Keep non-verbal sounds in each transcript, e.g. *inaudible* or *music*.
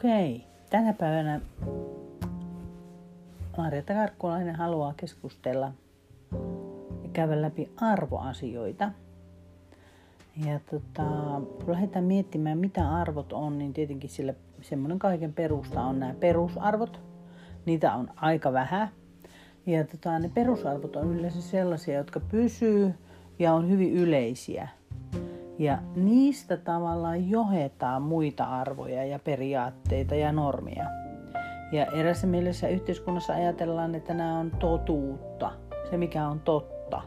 Okei, tänä päivänä Marjatta Karkkulainen haluaa keskustella ja käydä läpi arvoasioita. Ja tota, kun lähdetään miettimään, mitä arvot on, niin tietenkin sille semmoinen kaiken perusta on nämä perusarvot. Niitä on aika vähän. Ja tota, ne perusarvot on yleensä sellaisia, jotka pysyy ja on hyvin yleisiä. Ja niistä tavallaan johetaan muita arvoja ja periaatteita ja normia. Ja erässä mielessä yhteiskunnassa ajatellaan, että nämä on totuutta, se mikä on totta.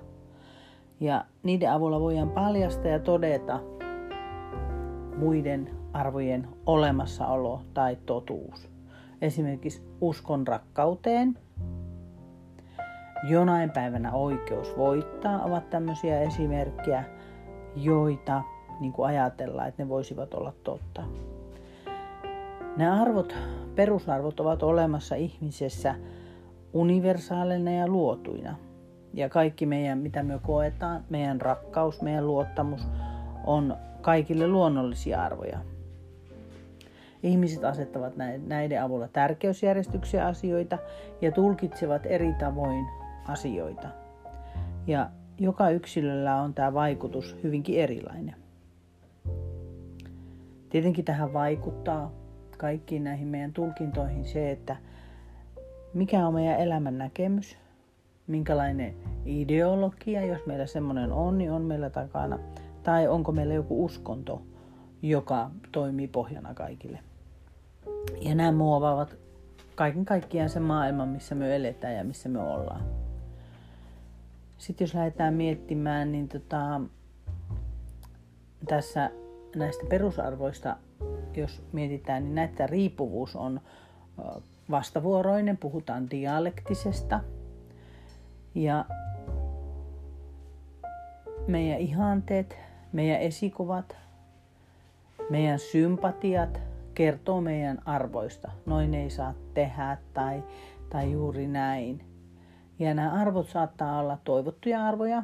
Ja niiden avulla voidaan paljastaa ja todeta muiden arvojen olemassaolo tai totuus. Esimerkiksi uskon rakkauteen, jonain päivänä oikeus voittaa ovat tämmöisiä esimerkkejä, joita niin kuin ajatellaan, että ne voisivat olla totta. Nämä arvot, perusarvot ovat olemassa ihmisessä universaaleina ja luotuina. Ja kaikki meidän, mitä me koetaan, meidän rakkaus, meidän luottamus, on kaikille luonnollisia arvoja. Ihmiset asettavat näiden avulla tärkeysjärjestyksiä asioita ja tulkitsevat eri tavoin asioita. Ja joka yksilöllä on tämä vaikutus hyvinkin erilainen. Tietenkin tähän vaikuttaa kaikkiin näihin meidän tulkintoihin se, että mikä on meidän elämän näkemys, minkälainen ideologia, jos meillä semmoinen on, niin on meillä takana, tai onko meillä joku uskonto, joka toimii pohjana kaikille. Ja nämä muovaavat kaiken kaikkiaan sen maailman, missä me eletään ja missä me ollaan. Sitten jos lähdetään miettimään, niin tota, tässä näistä perusarvoista, jos mietitään, niin näitä riippuvuus on vastavuoroinen, puhutaan dialektisesta. Ja meidän ihanteet, meidän esikuvat, meidän sympatiat kertoo meidän arvoista. Noin ei saa tehdä tai, tai juuri näin. Ja nämä arvot saattaa olla toivottuja arvoja,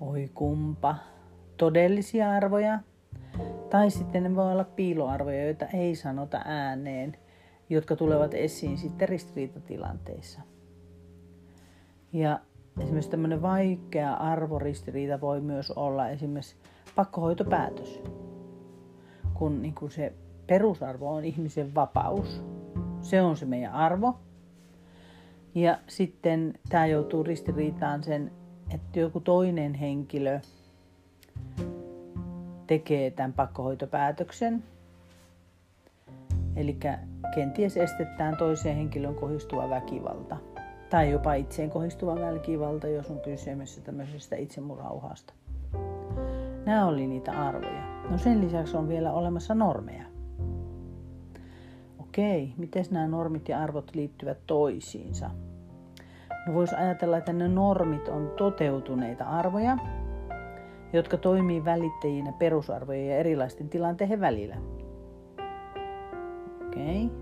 oi kumpa, todellisia arvoja, tai sitten ne voi olla piiloarvoja, joita ei sanota ääneen, jotka tulevat esiin sitten ristiriitatilanteissa. Ja esimerkiksi tämmöinen vaikea arvoristiriita voi myös olla esimerkiksi pakkohoitopäätös, kun niin kuin se perusarvo on ihmisen vapaus. Se on se meidän arvo, ja sitten tämä joutuu ristiriitaan sen, että joku toinen henkilö tekee tämän pakkohoitopäätöksen. Eli kenties estetään toiseen henkilön kohdistuva väkivalta. Tai jopa itseen kohdistuva väkivalta, jos on kysymys tämmöisestä itsemurhauhasta. Nämä oli niitä arvoja. No sen lisäksi on vielä olemassa normeja. Okei, miten nämä normit ja arvot liittyvät toisiinsa? No voisi ajatella, että ne normit on toteutuneita arvoja, jotka toimii välittäjinä perusarvojen ja erilaisten tilanteiden välillä. Okei. Okay.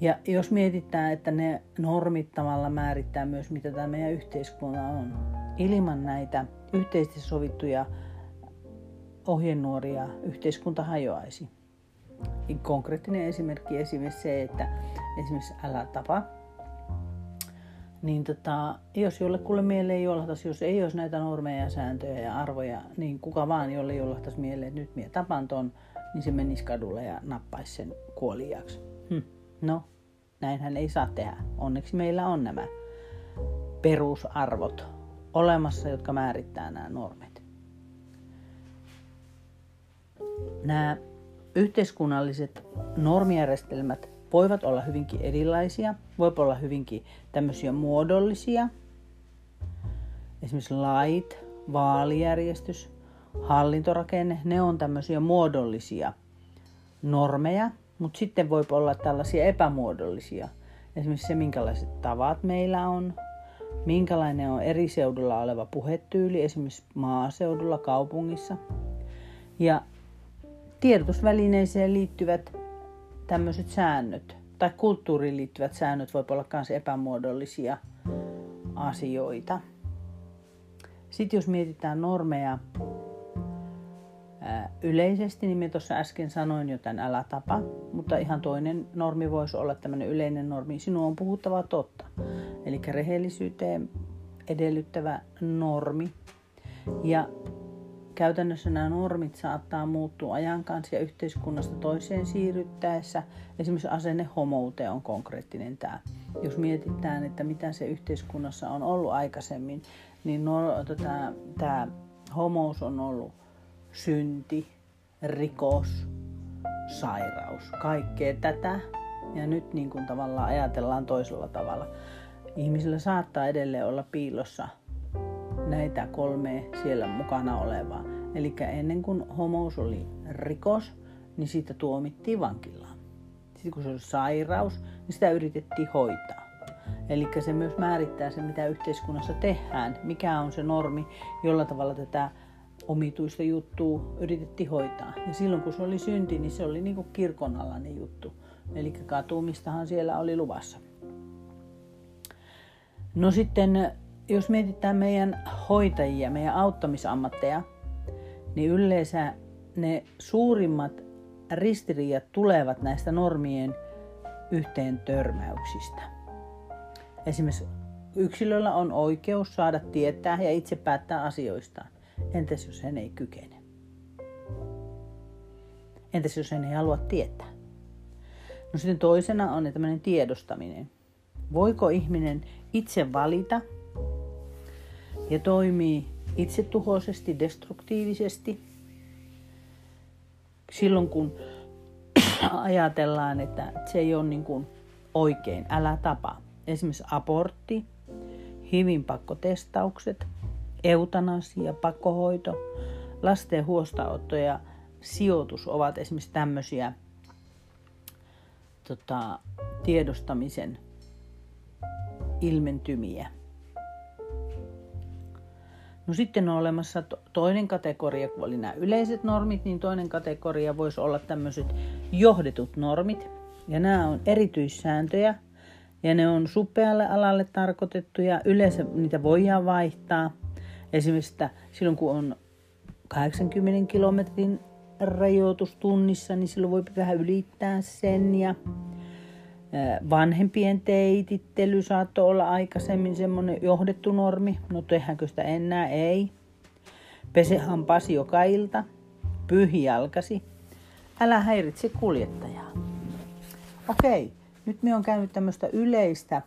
Ja jos mietitään, että ne normit tavalla määrittää myös, mitä tämä meidän yhteiskunta on. Ilman näitä yhteisesti sovittuja ohjenuoria yhteiskunta hajoaisi. Konkreettinen esimerkki esimerkiksi se, että esimerkiksi älä tapa. Niin tota, jos jollekulle mieleen jollahtaisi, jos ei olisi näitä normeja ja sääntöjä ja arvoja, niin kuka vaan, jolle jollahtaisi mieleen, että nyt minä tapan ton, niin se menisi kadulle ja nappaisi sen kuoliaksi. Hm. No, näinhän ei saa tehdä. Onneksi meillä on nämä perusarvot olemassa, jotka määrittää nämä normit. Nämä yhteiskunnalliset normijärjestelmät voivat olla hyvinkin erilaisia, voi olla hyvinkin tämmöisiä muodollisia, esimerkiksi lait, vaalijärjestys, hallintorakenne, ne on tämmöisiä muodollisia normeja, mutta sitten voi olla tällaisia epämuodollisia. Esimerkiksi se, minkälaiset tavat meillä on, minkälainen on eri seudulla oleva puhetyyli, esimerkiksi maaseudulla, kaupungissa. Ja tiedotusvälineeseen liittyvät tämmöiset säännöt tai kulttuuriin liittyvät säännöt voi olla myös epämuodollisia asioita. Sitten jos mietitään normeja yleisesti, niin minä tuossa äsken sanoin jo tämän älä tapa, mutta ihan toinen normi voisi olla tämmöinen yleinen normi. Sinun on puhuttava totta. Eli rehellisyyteen edellyttävä normi. Ja käytännössä nämä normit saattaa muuttua ajan kanssa ja yhteiskunnasta toiseen siirryttäessä. Esimerkiksi asenne homouteen on konkreettinen tämä. Jos mietitään, että mitä se yhteiskunnassa on ollut aikaisemmin, niin no, tämä, tämä homous on ollut synti, rikos, sairaus, kaikkea tätä. Ja nyt niin kuin tavallaan ajatellaan toisella tavalla. Ihmisillä saattaa edelleen olla piilossa näitä kolmea siellä mukana olevaa. Eli ennen kuin homous oli rikos, niin siitä tuomittiin vankilaan. Sitten kun se oli sairaus, niin sitä yritettiin hoitaa. Eli se myös määrittää se, mitä yhteiskunnassa tehdään, mikä on se normi, jolla tavalla tätä omituista juttua yritettiin hoitaa. Ja silloin kun se oli synti, niin se oli niin kuin kirkon alainen juttu. Eli katumistahan siellä oli luvassa. No sitten, jos mietitään meidän hoitajia, meidän auttamisammatteja, niin yleensä ne suurimmat ristiriidat tulevat näistä normien yhteen törmäyksistä. Esimerkiksi yksilöllä on oikeus saada tietää ja itse päättää asioistaan. Entäs jos hän ei kykene? Entäs jos hän ei halua tietää? No sitten toisena on tämmöinen tiedostaminen. Voiko ihminen itse valita ja toimii itsetuhoisesti, destruktiivisesti silloin kun *clears throat* ajatellaan, että se ei ole niin kuin oikein, älä tapa. Esimerkiksi abortti, hivin pakkotestaukset, eutanasia, pakkohoito, lasten huostaanotto ja sijoitus ovat esimerkiksi tämmöisiä tota, tiedostamisen ilmentymiä. No sitten on olemassa toinen kategoria, kun oli nämä yleiset normit, niin toinen kategoria voisi olla tämmöiset johdetut normit. Ja nämä on erityissääntöjä, ja ne on supealle alalle tarkoitettuja. Yleensä niitä voidaan vaihtaa. Esimerkiksi että silloin kun on 80 kilometrin rajoitus tunnissa, niin silloin voi vähän ylittää sen. Ja vanhempien teitittely saattoi olla aikaisemmin semmoinen johdettu normi. No tehdäänkö sitä enää? Ei. Pese hampaasi joka ilta. Pyhi jalkasi. Älä häiritse kuljettajaa. Okei, nyt me on käynyt tämmöistä yleistä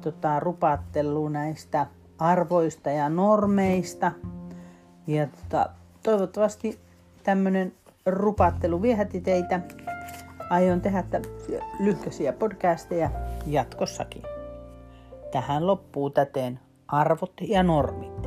tota, rupattelua näistä arvoista ja normeista. Ja tota, toivottavasti tämmöinen rupattelu viehätti teitä. Aion tehdä lyhkäisiä podcasteja jatkossakin. Tähän loppuu täten arvot ja normit.